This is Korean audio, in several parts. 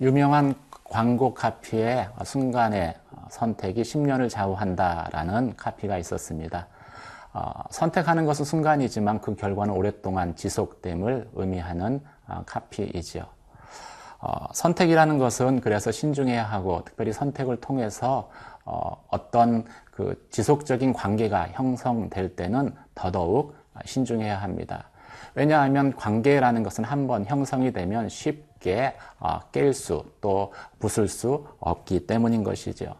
유명한 광고 카피의 순간의 선택이 10년을 좌우한다라는 카피가 있었습니다. 어, 선택하는 것은 순간이지만 그 결과는 오랫동안 지속됨을 의미하는 어, 카피이지요. 어, 선택이라는 것은 그래서 신중해야 하고 특별히 선택을 통해서 어, 어떤 그 지속적인 관계가 형성될 때는 더더욱 신중해야 합니다. 왜냐하면 관계라는 것은 한번 형성이 되면 쉽게 어, 깰 수, 또 부술 수 없기 때문인 것이죠.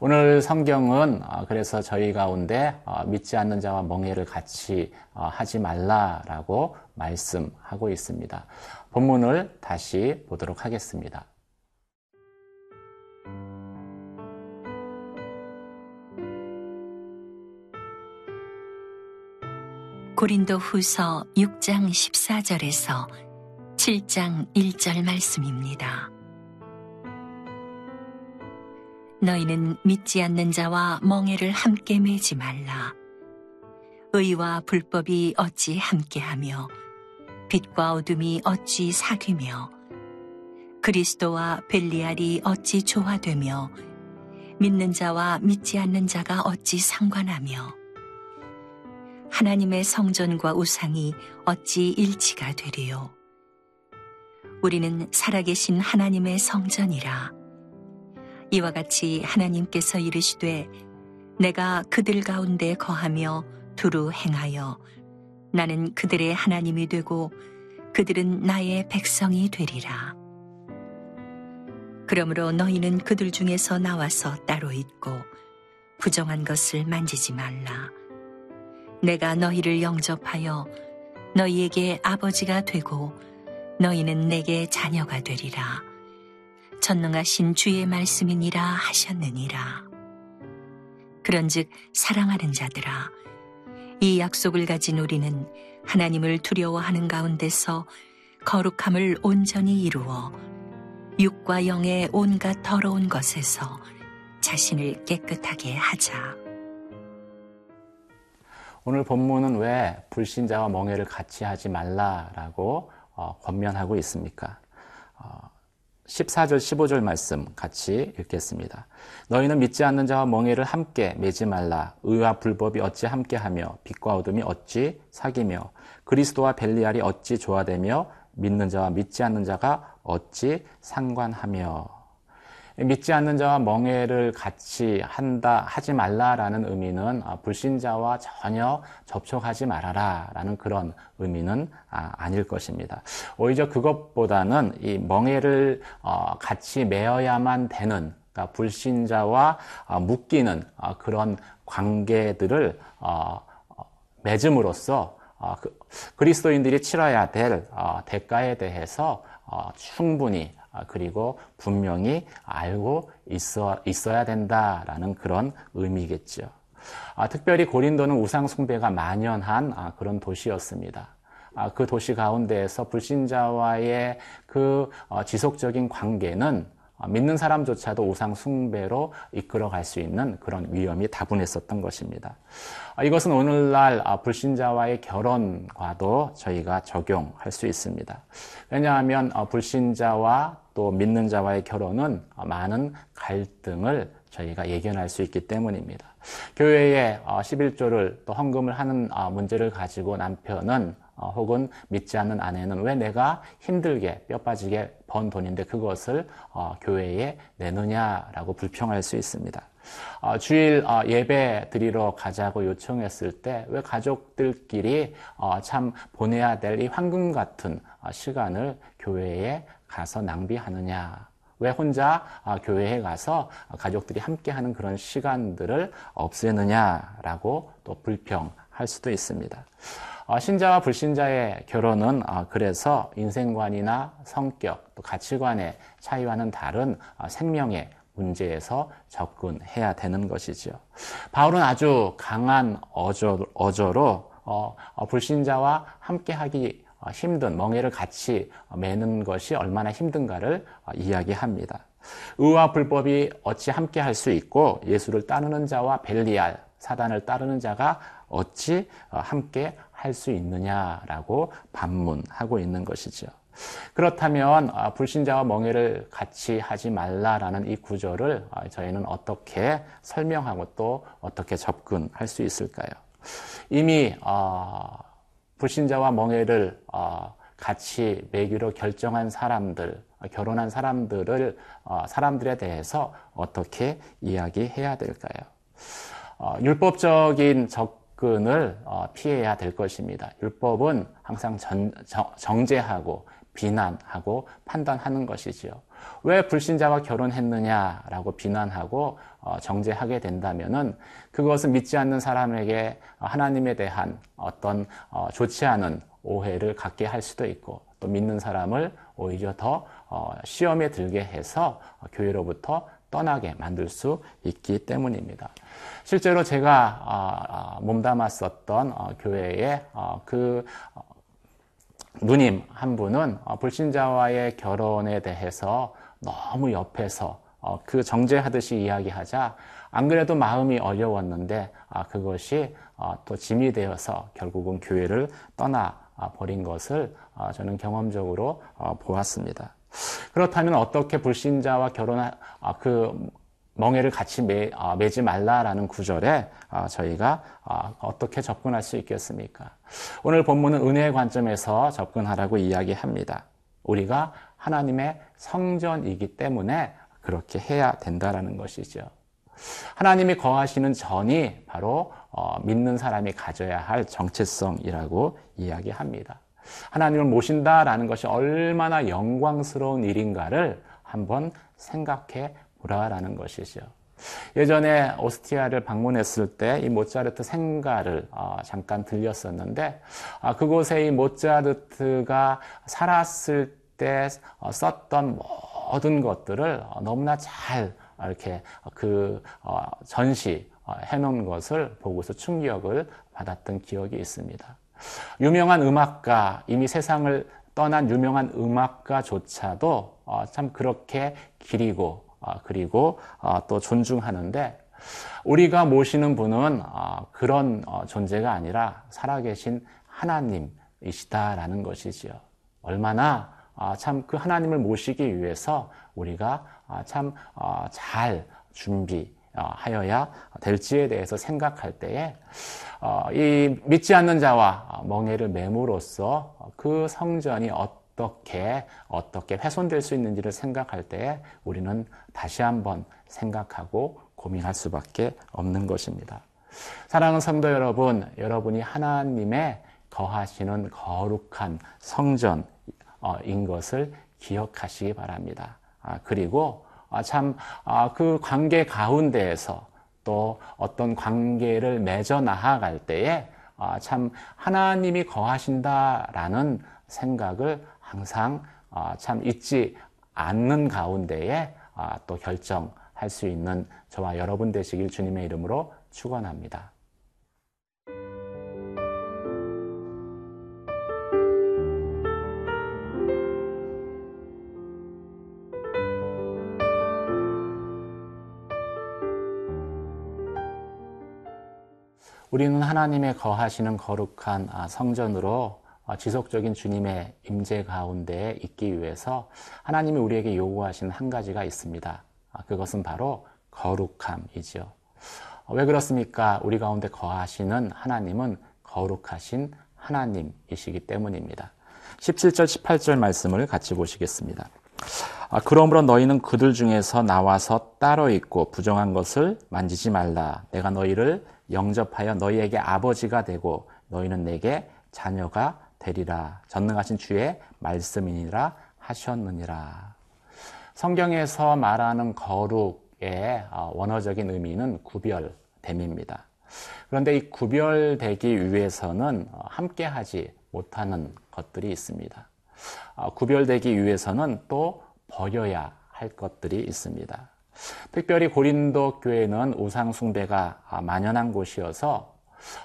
오늘 성경은 어, 그래서 저희 가운데 어, 믿지 않는 자와 멍해를 같이 하지 말라라고 말씀하고 있습니다. 본문을 다시 보도록 하겠습니다. 고린도 후서 6장 14절에서 7장 1절 말씀입니다. 너희는 믿지 않는 자와 멍해를 함께 매지 말라. 의와 불법이 어찌 함께하며 빛과 어둠이 어찌 사귀며 그리스도와 벨리알이 어찌 조화되며 믿는 자와 믿지 않는 자가 어찌 상관하며 하나님의 성전과 우상이 어찌 일치가 되리요. 우리는 살아계신 하나님의 성전이라. 이와 같이 하나님께서 이르시되 내가 그들 가운데 거하며 두루 행하여 나는 그들의 하나님이 되고 그들은 나의 백성이 되리라. 그러므로 너희는 그들 중에서 나와서 따로 있고 부정한 것을 만지지 말라. 내가 너희를 영접하여 너희에게 아버지가 되고 너희는 내게 자녀가 되리라. 전능하신 주의 말씀이니라 하셨느니라. 그런즉 사랑하는 자들아, 이 약속을 가진 우리는 하나님을 두려워하는 가운데서 거룩함을 온전히 이루어 육과 영의 온갖 더러운 것에서 자신을 깨끗하게 하자. 오늘 본문은 왜 불신자와 멍해를 같이 하지 말라라고 어, 권면하고 있습니까? 어, 14절, 15절 말씀 같이 읽겠습니다. 너희는 믿지 않는 자와 멍해를 함께 매지 말라. 의와 불법이 어찌 함께 하며 빛과 어둠이 어찌 사귀며 그리스도와 벨리알이 어찌 조화되며 믿는 자와 믿지 않는 자가 어찌 상관하며 믿지 않는 자와 멍해를 같이 한다, 하지 말라라는 의미는 아, 불신자와 전혀 접촉하지 말아라 라는 그런 의미는 아, 아닐 것입니다. 오히려 그것보다는 이 멍해를 어, 같이 매어야만 되는 그러니까 불신자와 어, 묶이는 어, 그런 관계들을 맺음으로써 그, 그리스도인들이 치러야 될 대가에 대해서 충분히 아, 그리고 분명히 알고 있어, 있어야 된다라는 그런 의미겠죠. 아, 특별히 고린도는 우상 숭배가 만연한 아, 그런 도시였습니다. 그 도시 가운데에서 불신자와의 그 어, 지속적인 관계는 어, 믿는 사람조차도 우상 숭배로 이끌어 갈 수 있는 그런 위험이 다분했었던 것입니다. 아, 이것은 오늘날 아, 불신자와의 결혼과도 저희가 적용할 수 있습니다. 왜냐하면 어, 불신자와 또 믿는 자와의 결혼은 많은 갈등을 저희가 예견할 수 있기 때문입니다. 교회에 11조를 어, 또 헌금을 하는 문제를 가지고 남편은 어, 혹은 믿지 않는 아내는 왜 내가 힘들게 뼈 빠지게 번 돈인데 그것을 어, 교회에 내느냐라고 불평할 수 있습니다. 어, 주일 예배 드리러 가자고 요청했을 때 왜 가족들끼리 참 보내야 될 이 황금 같은 시간을 교회에 가서 낭비하느냐? 왜 혼자 교회에 가서 가족들이 함께하는 그런 시간들을 없애느냐라고 또 불평할 수도 있습니다. 어, 신자와 불신자의 결혼은 어, 그래서 인생관이나 성격, 또 가치관의 차이와는 다른 어, 생명의 문제에서 접근해야 되는 것이죠. 바울은 아주 강한 어조, 어조로 불신자와 함께하기 힘든 멍해를 같이 매는 것이 얼마나 힘든가를 이야기합니다. 의와 불법이 어찌 함께 할 수 있고 예수를 따르는 자와 벨리알 사단을 따르는 자가 어찌 함께 할 수 있느냐라고 반문하고 있는 것이죠. 그렇다면 아, 불신자와 멍해를 같이 하지 말라라는 이 구절을 아, 저희는 어떻게 설명하고 또 어떻게 접근할 수 있을까요? 이미 어, 불신자와 멍해를 어, 같이 매기로 결정한 사람들, 결혼한 사람들을 사람들에 대해서 어떻게 이야기해야 될까요? 율법적인 적 접근을 어, 피해야 될 것입니다. 율법은 항상 전, 정제하고 비난하고 판단하는 것이지요. 왜 불신자와 결혼했느냐라고 비난하고 어, 정제하게 된다면은 그것은 믿지 않는 사람에게 하나님에 대한 어떤 어, 좋지 않은 오해를 갖게 할 수도 있고 또 믿는 사람을 오히려 더 시험에 들게 해서 교회로부터 떠나게 만들 수 있기 때문입니다. 실제로 제가 아, 아, 몸담았었던 어, 교회에 어, 그 어, 누님 한 분은 불신자와의 결혼에 대해서 너무 옆에서 그 정죄하듯이 이야기하자 안 그래도 마음이 어려웠는데 아, 그것이 또 짐이 되어서 결국은 교회를 떠나 버린 것을 저는 경험적으로 보았습니다. 그렇다면 어떻게 불신자와 결혼한 아, 그 멍해를 같이 매, 아, 매지 말라라는 구절에 아, 저희가 어떻게 접근할 수 있겠습니까? 오늘 본문은 은혜의 관점에서 접근하라고 이야기합니다. 우리가 하나님의 성전이기 때문에 그렇게 해야 된다라는 것이죠. 하나님이 거하시는 전이 바로 어, 믿는 사람이 가져야 할 정체성이라고 이야기합니다. 하나님을 모신다라는 것이 얼마나 영광스러운 일인가를 한번 생각해 보라라는 것이죠. 예전에 오스티아를 방문했을 때 이 모차르트 생가를 어, 잠깐 들렸었는데 아, 그곳에 이 모차르트가 살았을 때 어, 썼던 모든 것들을 너무나 잘 이렇게 그 어, 전시 해놓은 것을 보고서 충격을 받았던 기억이 있습니다. 유명한 음악가, 이미 세상을 떠난 유명한 음악가조차도 어, 참 그렇게 기리고 어, 그리고 어, 또 존중하는데 우리가 모시는 분은 그런 존재가 아니라 살아계신 하나님이시다라는 것이지요. 얼마나 참 그 하나님을 모시기 위해서 우리가 참 잘 준비 어, 하여야 될지에 대해서 생각할 때에 어, 이 믿지 않는 자와 멍해를 매무로써 그 성전이 어떻게 어떻게 훼손될 수 있는지를 생각할 때에 우리는 다시 한번 생각하고 고민할 수밖에 없는 것입니다. 사랑하는 성도 여러분, 여러분이 하나님의 거하시는 거룩한 성전인 것을 기억하시기 바랍니다. 아, 그리고 아, 참, 아, 그 관계 가운데에서 또 어떤 관계를 맺어 나아갈 때에 아, 참 하나님이 거하신다라는 생각을 항상 참 잊지 않는 가운데에 또 결정할 수 있는 저와 여러분 되시길 주님의 이름으로 축원합니다. 하나님의 거하시는 거룩한 아, 성전으로 아, 지속적인 주님의 임재 가운데 있기 위해서 하나님이 우리에게 요구하시는 한 가지가 있습니다. 아, 그것은 바로 거룩함이지요. 왜 그렇습니까? 우리 가운데 거하시는 하나님은 거룩하신 하나님이시기 때문입니다. 17절, 18절 말씀을 같이 보시겠습니다. 그러므로 너희는 그들 중에서 나와서 따로 있고 부정한 것을 만지지 말라. 내가 너희를 영접하여 너희에게 아버지가 되고 너희는 내게 자녀가 되리라. 전능하신 주의 말씀이니라 하셨느니라. 성경에서 말하는 거룩의 어, 원어적인 의미는 구별됨입니다. 그런데 이 구별되기 위해서는 어, 함께하지 못하는 것들이 있습니다. 어, 구별되기 위해서는 또 버려야 할 것들이 있습니다. 특별히 고린도 교회는 우상 숭배가 만연한 곳이어서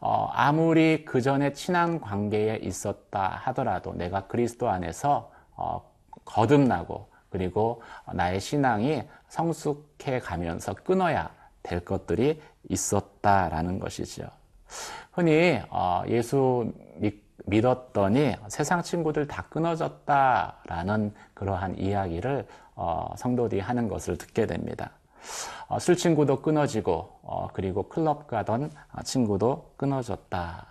어, 아무리 그 전에 친한 관계에 있었다 하더라도 내가 그리스도 안에서 어, 거듭나고 그리고 나의 신앙이 성숙해 가면서 끊어야 될 것들이 있었다라는 것이죠. 흔히 어, 예수 믿 었더니 세상 친구들 다 끊어졌다라는 그러한 이야기를 어, 성도들이 하는 것을 듣게 됩니다. 어, 술 친구도 끊어지고 어, 그리고 클럽 가던 친구도 끊어졌다.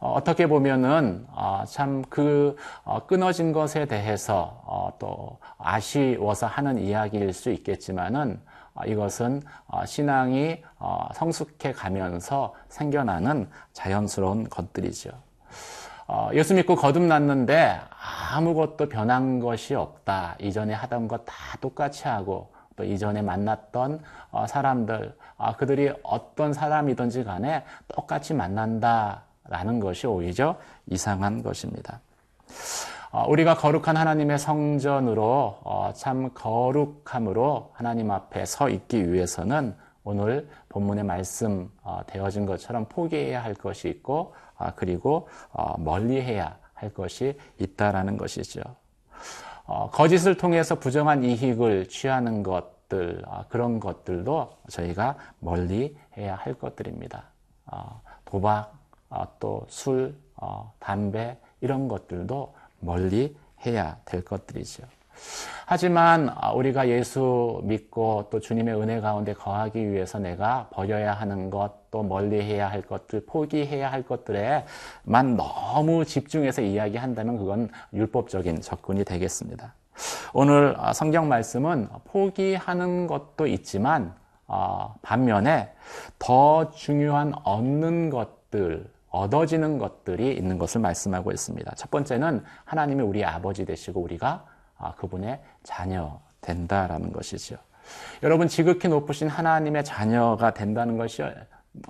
어, 어떻게 보면은 어, 참그 어, 끊어진 것에 대해서 어, 또 아쉬워서 하는 이야기일 수 있겠지만은 어, 이것은 어, 신앙이 어, 성숙해 가면서 생겨나는 자연스러운 것들이죠. 어, 예수 믿고 거듭났는데 아무것도 변한 것이 없다. 이전에 하던 것 다 똑같이 하고 또 이전에 만났던 어, 사람들, 아, 그들이 어떤 사람이든지 간에 똑같이 만난다라는 것이 오히려 이상한 것입니다. 어, 우리가 거룩한 하나님의 성전으로 어, 참 거룩함으로 하나님 앞에 서 있기 위해서는 오늘 본문의 말씀 되어진 것처럼 포기해야 할 것이 있고 아, 그리고 멀리해야 할 것이 있다라는 것이죠. 어, 거짓을 통해서 부정한 이익을 취하는 것들, 어, 그런 것들도 저희가 멀리 해야 할 것들입니다. 어, 도박, 어, 또 술, 어, 담배, 이런 것들도 멀리 해야 될 것들이죠. 하지만 아, 우리가 예수 믿고 또 주님의 은혜 가운데 거하기 위해서 내가 버려야 하는 것, 또 멀리 해야 할 것들, 포기해야 할 것들에만 너무 집중해서 이야기한다면 그건 율법적인 접근이 되겠습니다. 오늘 아, 성경 말씀은 포기하는 것도 있지만 아, 반면에 더 중요한 얻는 것들, 얻어지는 것들이 있는 것을 말씀하고 있습니다. 첫 번째는 하나님이 우리 아버지 되시고 우리가 아, 그분의 자녀 된다라는 것이죠. 여러분 지극히 높으신 하나님의 자녀가 된다는 것이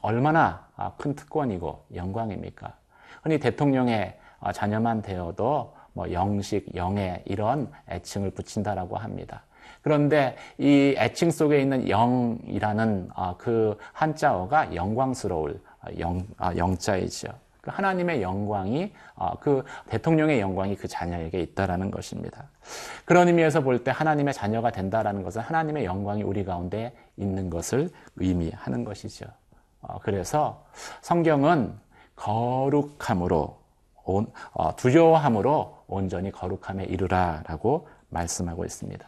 얼마나 아, 큰 특권이고 영광입니까? 흔히 대통령의 아, 자녀만 되어도 뭐 영식, 영애 이런 애칭을 붙인다라고 합니다. 그런데 이 애칭 속에 있는 영이라는 그 한자어가 영광스러울 영, 영자이죠. 그 하나님의 영광이 어, 그 대통령의 영광이 그 자녀에게 있다라는 것입니다. 그런 의미에서 볼 때 하나님의 자녀가 된다라는 것은 하나님의 영광이 우리 가운데 있는 것을 의미하는 것이죠. 어, 그래서 성경은 거룩함으로 어, 두려워함으로 온전히 거룩함에 이르라라고 말씀하고 있습니다.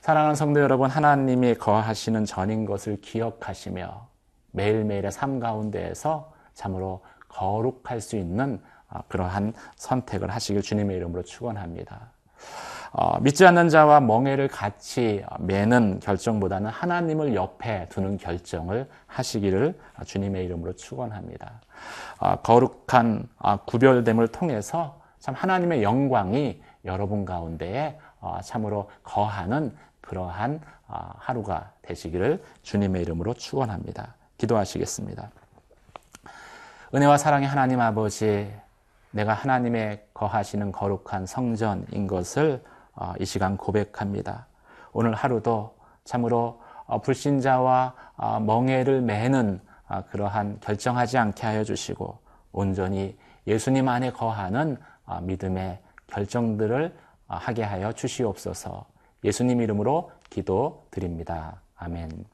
사랑하는 성도 여러분, 하나님이 거하시는 전인 것을 기억하시며 매일매일의 삶 가운데에서 참으로 거룩할 수 있는 아, 그러한 선택을 하시길 주님의 이름으로 축원합니다. 어, 믿지 않는 자와 멍해를 같이 매는 결정보다는 하나님을 옆에 두는 결정을 하시기를 주님의 이름으로 축원합니다. 어, 거룩한 어, 구별됨을 통해서 참 하나님의 영광이 여러분 가운데에 어, 참으로 거하는 그러한 어, 하루가 되시기를 주님의 이름으로 축원합니다. 기도하시겠습니다. 은혜와 사랑의 하나님 아버지, 내가 하나님의 거하시는 거룩한 성전인 것을 어, 이 시간 고백합니다. 오늘 하루도 참으로 어, 불신자와 어, 멍해를 매는 그러한 결정하지 않게 하여 주시고 온전히 예수님 안에 거하는 믿음의 결정들을 하게 하여 주시옵소서 예수님 이름으로 기도 드립니다. 아멘.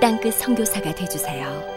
땅끝 성교사가 되주세요